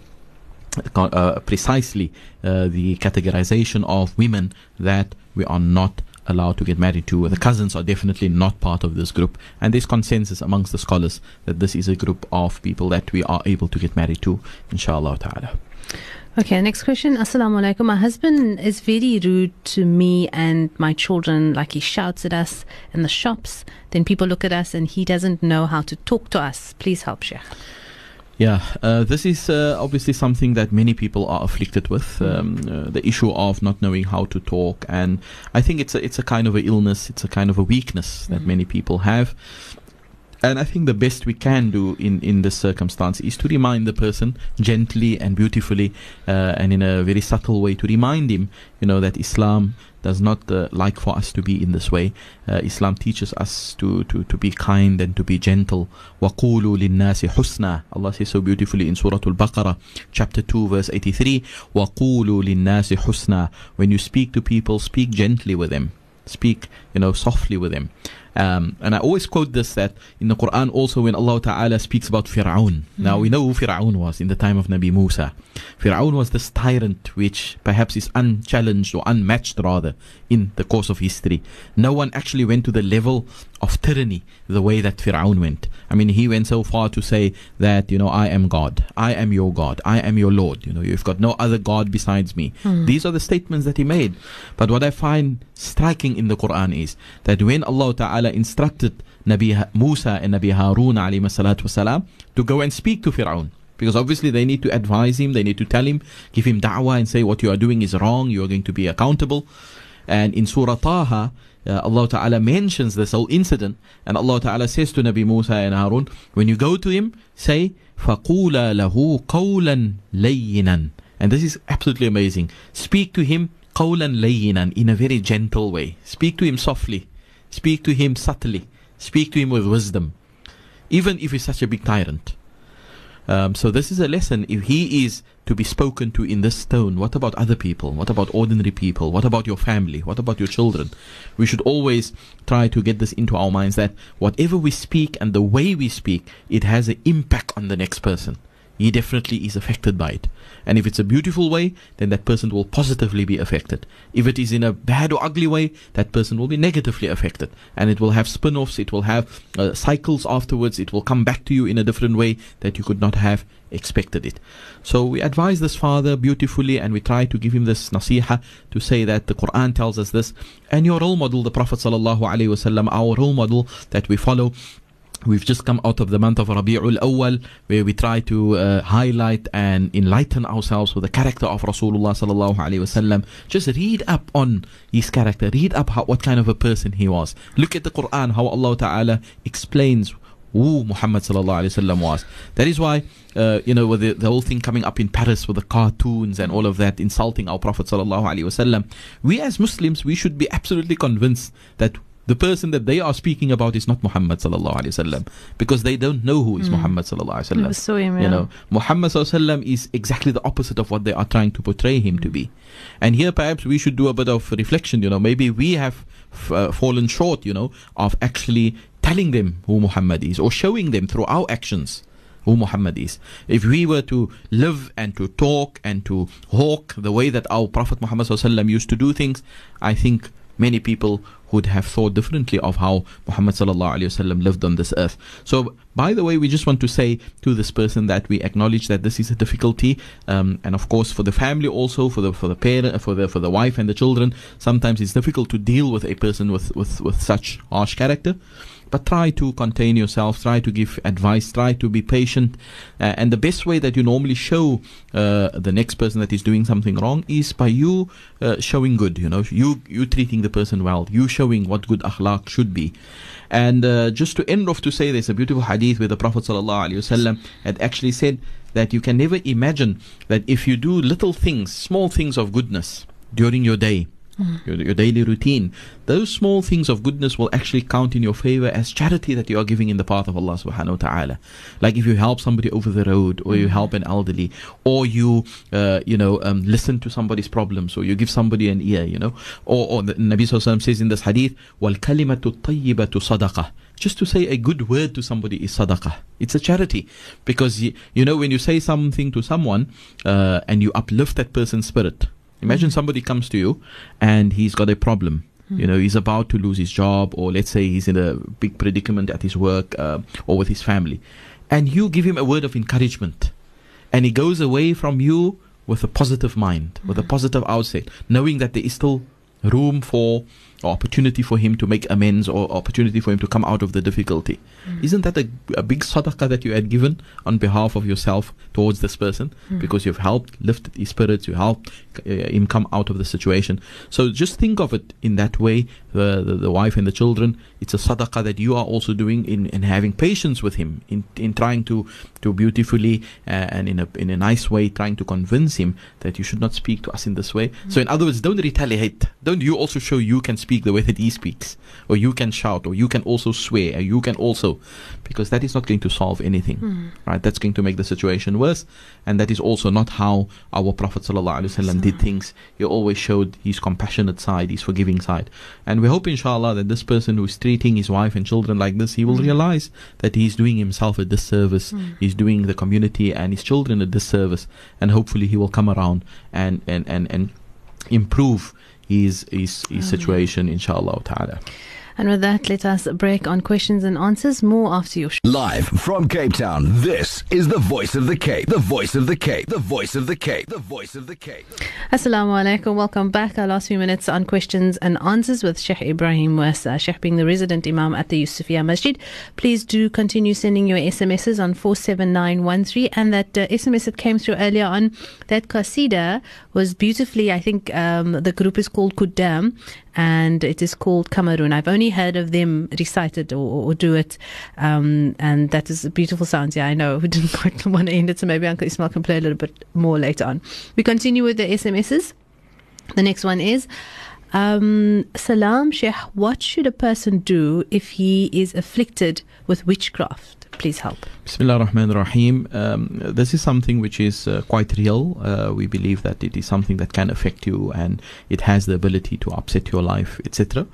uh, precisely uh, the categorization of women that we are not allowed to get married to. The cousins are definitely not part of this group. And there's consensus amongst the scholars that this is a group of people that we are able to get married to, inshallah ta'ala. Okay, next question. Assalamu alaikum. My husband is very rude to me and my children. Like he shouts at us in the shops. Then people look at us and he doesn't know how to talk to us. Please help, Sheikh. Yeah, uh, this is uh, obviously something that many people are afflicted with. Um, uh, the issue of not knowing how to talk, and I think it's a it's a kind of a illness. It's a kind of a weakness that many people have. And I think the best we can do in, in this circumstance is to remind the person gently and beautifully uh, and in a very subtle way to remind him, you know, that Islam does not uh, like for us to be in this way. Uh, Islam teaches us to, to, to be kind and to be gentle. وَقُولُوا لِلنَّاسِ حُسْنًا Allah says so beautifully in Surah Al-Baqarah, chapter 2, verse 83, وَقُولُوا لِلنَّاسِ حُسْنًا When you speak to people, speak gently with them. Speak, you know, softly with them. Um, and I always quote this that in the Quran also when Allah Ta'ala speaks about Fir'aun. Now we know who Fir'aun was in the time of Nabi Musa. Fir'aun was this tyrant which perhaps is unchallenged or unmatched rather in the course of history. No one actually went to the level of tyranny the way that Fir'aun went. I mean, he went so far to say that, you know, I am God. I am your God. I am your Lord. You know, you've got no other God besides me. Hmm. These are the statements that he made. But what I find striking in the Quran is that when Allah Ta'ala instructed Nabi Musa and Nabi Harun alayhi salatu wasalam to go and speak to Fir'aun. Because obviously they need to advise him, they need to tell him, give him da'wah and say what you are doing is wrong, you are going to be accountable. And in Surah Taha, uh, Allah Ta'ala mentions this whole incident and Allah Ta'ala says to Nabi Musa and Harun, when you go to him, say, فَقُولَ لَهُ قَوْلًا لَيِّنًا And this is absolutely amazing. Speak to him قَوْلًا لَيِّنًا in a very gentle way. Speak to him softly. Speak to him subtly. Speak to him with wisdom. Even if he's such a big tyrant. Um, so this is a lesson. If he is to be spoken to in this tone, what about other people? What about ordinary people? What about your family? What about your children? We should always try to get this into our minds that whatever we speak and the way we speak, it has an impact on the next person. He definitely is affected by it. And if it's a beautiful way, then that person will positively be affected. If it is in a bad or ugly way, that person will be negatively affected. And it will have spin offs, it will have uh, cycles afterwards, it will come back to you in a different way that you could not have expected it. So we advise this father beautifully and we try to give him this nasiha to say that the Quran tells us this. And your role model, the Prophet sallallahu alaihi wasallam, our role model that we follow, We've just come out of the month of Rabi'ul Awwal where we try to uh, highlight and enlighten ourselves with the character of Rasulullah sallallahu alaihi wasallam. Just read up on his character. Read up how, what kind of a person he was. Look at the Quran, how Allah Ta'ala explains who Muhammad sallallahu alaihi wasallam was. That is why, uh, you know, with the, the whole thing coming up in Paris with the cartoons and all of that, insulting our Prophet sallallahu alaihi wasallam, we as Muslims, we should be absolutely convinced that the person that they are speaking about is not Muhammad sallallahu alaihi wasallam because they don't know who is Muhammad sallallahu alaihi wasallam. him, You know, Muhammad sallallahu alaihi wasallam is exactly the opposite of what they are trying to portray him to be. And here perhaps we should do a bit of reflection, you know, maybe we have f- uh, fallen short, you know, of actually telling them who Muhammad is or showing them through our actions who Muhammad is. If we were to live and to talk and to hawk the way that our Prophet Muhammad sallallahu alaihi wasallam used to do things, I think many people would have thought differently of how Muhammad lived on this earth. So, by the way, we just want to say to this person that we acknowledge that this is a difficulty, um, and of course for the family also, for the for the parent, for the for the wife and the children, sometimes it's difficult to deal with a person with with with such harsh character. But try to contain yourself, try to give advice, try to be patient. Uh, and the best way that you normally show uh, the next person that is doing something wrong is by you uh, showing good, you know, you, you treating the person well, you showing what good akhlaq should be. And uh, just to end off to say, there's a beautiful hadith where the Prophet ﷺ had actually said that you can never imagine that if you do little things, small things of goodness during your day, your, your daily routine, those small things of goodness will actually count in your favor as charity that you are giving in the path of Allah subhanahu wa ta'ala. Like if you help somebody over the road, or you help an elderly, or you, uh, you know, um, listen to somebody's problems, or you give somebody an ear, you know, or, or the Nabi sallallahu alaihi wasallam says in this hadith, وَالْكَلِمَةُ الطَّيِّبَةُ صَدَقَةٌ just to say a good word to somebody is sadaqah. It's a charity. Because, you, you know, when you say something to someone uh, and you uplift that person's spirit, imagine mm. somebody comes to you and he's got a problem. Mm. You know, he's about to lose his job, or let's say he's in a big predicament at his work uh, or with his family, and you give him a word of encouragement, and he goes away from you with a positive mind, with a mm. positive outset, knowing that there is still room for or opportunity for him to make amends or opportunity for him to come out of the difficulty. Isn't that a, a big sadaqah that you had given on behalf of yourself towards this person? Because you've helped lifted his spirits, you helped uh, him come out of the situation. So just think of it in that way the, the, the wife and the children. It's a sadaqah that you are also doing in, in having patience with him, in, in trying to, to beautifully uh, and in a, in a nice way, trying to convince him that you should not speak to us in this way. So, in other words, don't retaliate. Don't you also show you can speak the way that he speaks, or you can shout, or you can also swear, or you can also, because that is not going to solve anything, right? That's going to make the situation worse, and that is also not how our Prophet ﷺ did things. He always showed his compassionate side, his forgiving side, and we hope, inshallah, that this person who is treating his wife and children like this, he will hmm. realize that he's doing himself a disservice, hmm. he's doing the community and his children a disservice, and hopefully he will come around and and and and improve his his, his situation, inshallah ta'ala. And with that, let us break on questions and answers. More after your show. Live from Cape Town, this is the voice of the Cape. The voice of the Cape. The voice of the Cape. The voice of the Cape. Assalamu alaikum. Welcome back. Our last few minutes on questions and answers with Sheikh Ebrahim Wasa, Sheikh being the resident Imam at the Yusufiya Masjid. Please do continue sending your SMSs on 47913. And that uh, SMS that came through earlier on, that qasida was beautifully, I think um, the group is called Kudam and it is called Cameroon. I've only heard of them recite it or, or do it, um, and that is a beautiful sound. Yeah, I know. (laughs) We didn't quite (laughs) want to end it, so maybe Uncle Ismail can play a little bit more later on. We continue with the SMSs. The next one is. Um, Salam Sheikh, what should a person do if he is afflicted with witchcraft? Please help. Bismillah ar-Rahman ar-Rahim. Um, this is something which is uh, quite real. Uh, we believe that it is something that can affect you and it has the ability to upset your life, etc.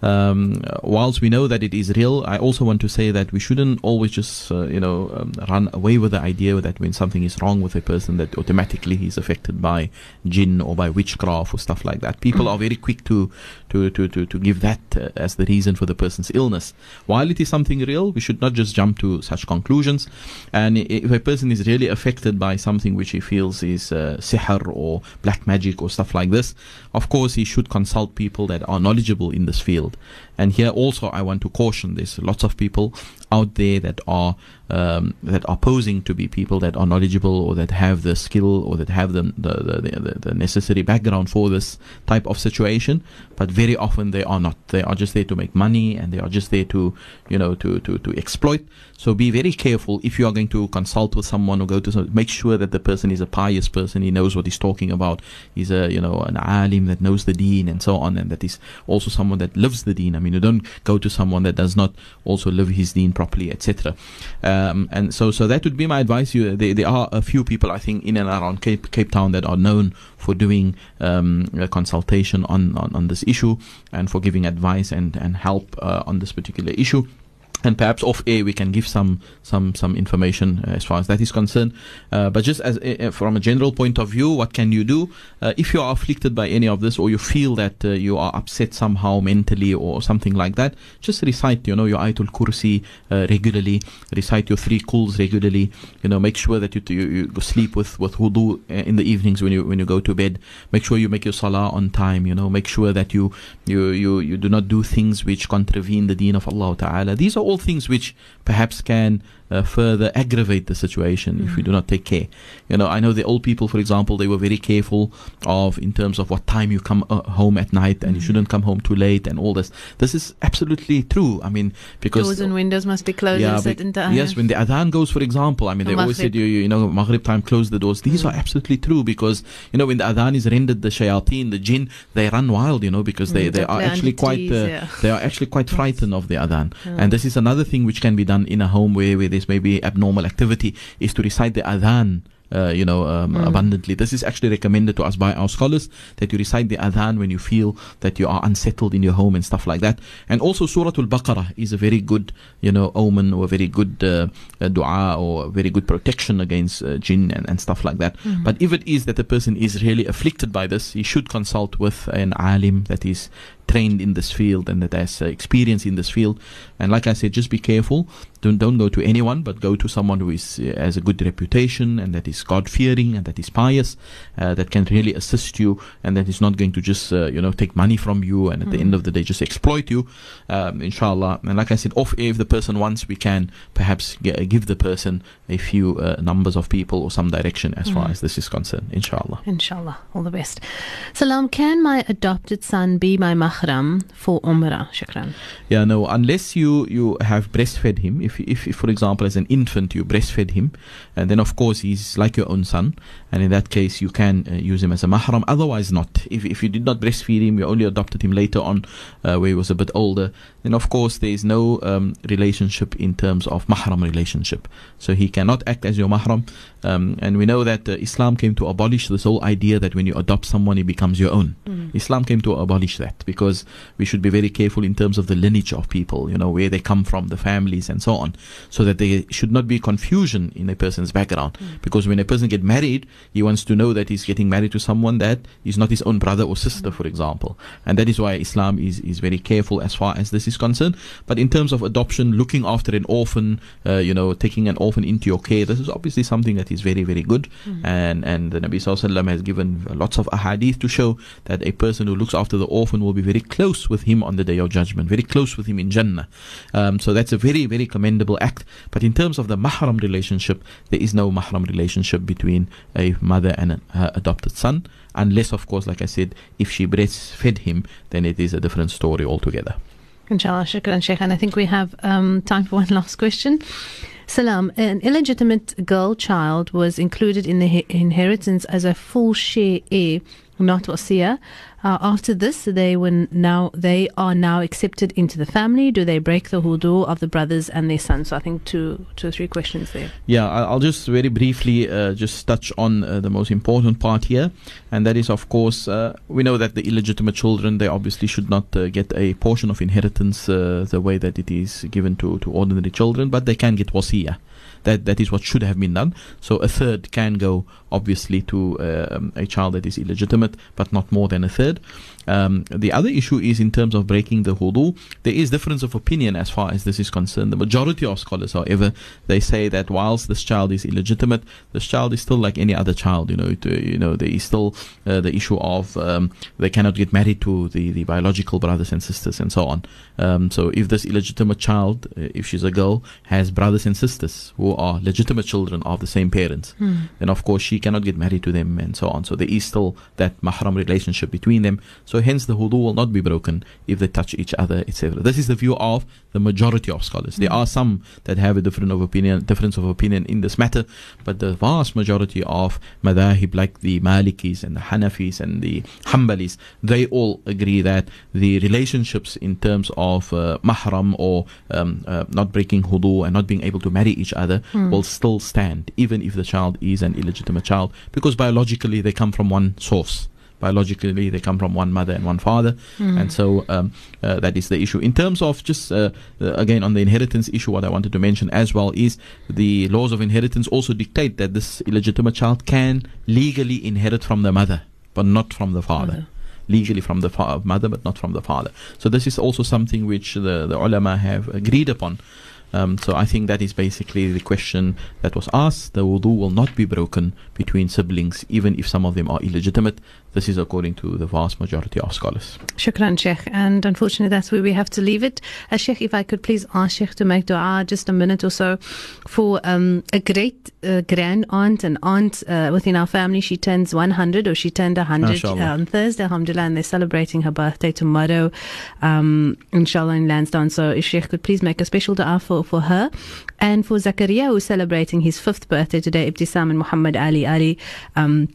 Um, whilst we know that it is real, I also want to say that we shouldn't always just, uh, you know, um, run away with the idea that when something is wrong with a person, that automatically he's affected by jinn or by witchcraft or stuff like that. People are very quick to to to to, to give that uh, as the reason for the person's illness. While it is something real, we should not just jump to such conclusions. And if a person is really affected by something which he feels is uh, sihr or black magic or stuff like this, of course he should consult people that are knowledgeable in this field. And here also I want to caution there's lots of people out there that are um, that are posing to be people that are knowledgeable or that have the skill or that have the the, the, the, necessary background for this type of situation, but very often they are not. They are just there to make money and they are just there to you know to to, to exploit. So be very careful if you are going to consult with someone or go to some, make sure that the person is a pious person. He knows what he's talking about. He's a you know an alim that knows the deen and so on, and that is also someone that lives the deen. I mean, you don't go to someone that does not also live his deen properly, etc. Um, and so so that would be my advice. You there, there are a few people I think in and around Cape Cape Town that are known for doing um, consultation on, on on this issue and for giving advice and and help uh, on this particular issue and perhaps off air we can give some some some information uh, as far as that is concerned. Uh, but just as uh, from a general point of view, what can you do uh, if you are afflicted by any of this, or you feel that uh, you are upset somehow mentally or something like that? Just recite, you know, your Ayatul Kursi uh, regularly. Recite your three kuls regularly. You know, make sure that you you, you sleep with with wudu in the evenings when you when you go to bed. Make sure you make your salah on time. You know, make sure that you you you you do not do things which contravene the deen of Allah Taala. These are all things which perhaps can uh, further aggravate the situation if we do not take care. You know, I know the old people, for example, they were very careful of in terms of what time you come uh, home at night, and you shouldn't come home too late, and all this. This is absolutely true. I mean, because Doors and windows must be closed at a certain bec- time. yes, when the adhan goes, for example, I mean, they Or always said, you, you know, Maghrib time, close the doors. These are absolutely true because, you know, when the adhan is rendered, the shayateen, the jinn, they run wild, you know, because they, Mm, they they are actually quite, uh, yeah. they are actually quite frightened of the adhan. And this is another thing which can be done in a home where, where there's maybe abnormal activity, is to recite the adhan. Uh, you know, um, abundantly. This is actually recommended to us by our scholars that you recite the adhan when you feel that you are unsettled in your home and stuff like that. And also, Surah Al-Baqarah is a very good, you know, omen or a very good uh, uh, dua or a very good protection against uh, jinn and, and stuff like that. But if it is that the person is really afflicted by this, he should consult with an alim that is trained in this field and that has uh, experience in this field. And like I said, just be careful. Don't don't go to anyone, but go to someone who is uh, has a good reputation and that is God fearing and that is pious, uh, that can really assist you and that is not going to just uh, you know take money from you and at the end of the day just exploit you. Um, inshallah. And like I said, off air, if the person wants, we can perhaps g- give the person a few uh, numbers of people or some direction as far as this is concerned. Inshallah. Inshallah. All the best. Salam, can my adopted son be my mahram for Umrah? Shukran. Yeah, no, unless you, you have breastfed him, if, if, if, for example, as an infant you breastfed him, and then of course he's like your own son, and in that case you can uh, use him as a mahram, otherwise not. If, if you did not breastfeed him, you only adopted him later on uh, where he was a bit older, then of course there is no um, relationship in terms of mahram relationship. So he cannot act as your mahram, um, and we know that uh, Islam came to abolish this whole idea that when you adopt someone, he becomes your own. Islam came to abolish that because we should be very careful in terms of the lineage of people, you know, where they come from, the families, and so on, so that there should not be confusion in a person's background. Mm. Because when a person get married, he wants to know that he's getting married to someone that is not his own brother or sister, mm. for example, and that is why Islam is is very careful as far as this is concerned. But in terms of adoption, looking after an orphan, uh, you know, taking an orphan into your care, this is obviously something that is very very good, mm. and and the Nabi Sallallahu Alaihi Wasallam has given lots of ahadith to show that a person who looks after the orphan will be very close with him on the day of judgment, very close with him in Jannah. Um, so that's a very, very commendable act. But in terms of the mahram relationship, there is no mahram relationship between a mother and her adopted son, unless, of course, like I said, if she breastfed him, then it is a different story altogether. Inshallah, shukran, Sheikh. And I think we have um, time for one (laughs) last question. Salam, an illegitimate girl child was included in the inheritance as a full share heir, not wasiya. Uh, after this, they were now they are now accepted into the family. Do they break the wudu of the brothers and their sons? So I think two, two or three questions there. Yeah, I'll just very briefly uh, just touch on uh, the most important part here, and that is, of course, uh, we know that the illegitimate children they obviously should not uh, get a portion of inheritance uh, the way that it is given to, to ordinary children, but they can get wasiyah. That that is what should have been done. So a third can go obviously to um, a child that is illegitimate, but not more than a third. Um, the other issue is in terms of breaking the wudu. There is difference of opinion as far as this is concerned. The majority of scholars, however, they say that whilst this child is illegitimate, this child is still like any other child. You know, it, uh, you know, there is still uh, the issue of um, they cannot get married to the, the biological brothers and sisters and so on. Um, so if this illegitimate child, uh, if she's a girl, has brothers and sisters who are legitimate children of the same parents, then of course she cannot get married to them and so on. So there is still that mahram relationship between them. So hence the wudu will not be broken if they touch each other, etc. This is the view of the majority of scholars. There are some that have a different of opinion, difference of opinion in this matter, but the vast majority of madahib like the Malikis and the Hanafis and the Hanbalis, they all agree that the relationships in terms of uh, mahram or um, uh, not breaking wudu and not being able to marry each other will still stand, even if the child is an illegitimate child, because biologically they come from one source. Biologically, they come from one mother and one father, and so um, uh, that is the issue. In terms of just uh, uh, again on the inheritance issue, what I wanted to mention as well is the laws of inheritance also dictate that this illegitimate child can legally inherit from the mother, but not from the father Father. legally from the fa- mother but not from the father. So this is also something which the, the ulama have agreed upon. Um, so I think that is basically the question that was asked. The wudu will not be broken between siblings, even if some of them are illegitimate. This is according to the vast majority of scholars. Shukran, Sheikh. And unfortunately, that's where we have to leave it. Uh, Sheikh, if I could please ask Sheikh to make dua just a minute or so for um, a great uh, grand aunt and aunt uh, within our family. She turns 100 or she turned 100 Mashallah. on Thursday, alhamdulillah, and they're celebrating her birthday tomorrow, um, inshallah, in Lansdowne. So if Sheikh could please make a special dua for, for her. And for Zakaria, who's celebrating his fifth birthday today, Ibtisam and Muhammad Ali Ali. Um,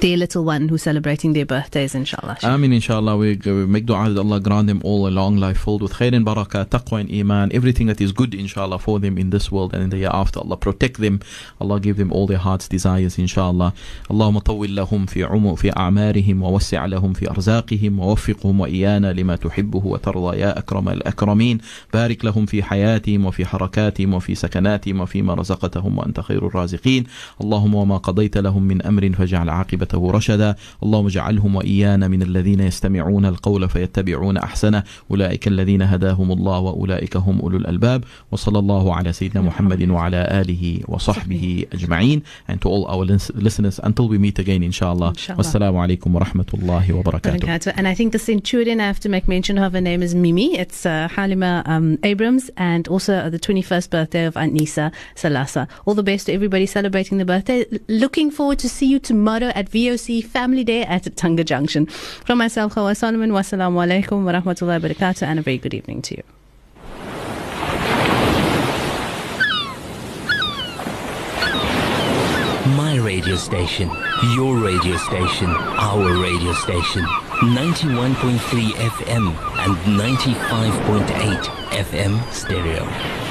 their little one who's celebrating their birthdays, inshallah. Amin, inshallah. We, we make dua that Allah grant them all a long life filled with khair and barakah, taqwa and iman, everything that is good, inshallah, for them in this world and in the year after. Allah protect them. Allah give them all their heart's desires, inshallah. اللهم طول لهم في عمر في أعمارهم ووسع لهم في أرزاقهم ووفقهم وإيانا لما تحبه وترضى يا أكرم الأكرمين بارك لهم في حياتهم وفي حركاتهم وفي سكناتهم وفيما رزقتهم وأنت خير الرازقين اللهم وما قضيت لهم من أمر فاجعل عاقبته كتبوا رشدا اللهم اجعلهم وإيانا من الذين يستمعون القول فيتبعون أحسنه أولئك الذين هداهم الله وأولئك هم أولو الألباب وصلى الله على سيدنا محمد وعلى آله وصحبه أجمعين and to all our lis- listeners until we meet again inshallah Inshallah. wa rahmatullahi wa barakatuh Barakatuh. And I think the centurion, I have to make mention of her name is Mimi. It's uh, Halima um, Abrams and also the 21st birthday of Aunt Nisa Salasa. All the best to everybody celebrating the birthday. Looking forward to see you tomorrow at VOC Family Day at Tunga Junction. From myself, Hawa Solomon, wassalamu alaikum wa rahmatullahi wa barakatuh and a very good evening to you. My radio station, your radio station, our radio station. 91.3 FM and 95.8 FM stereo.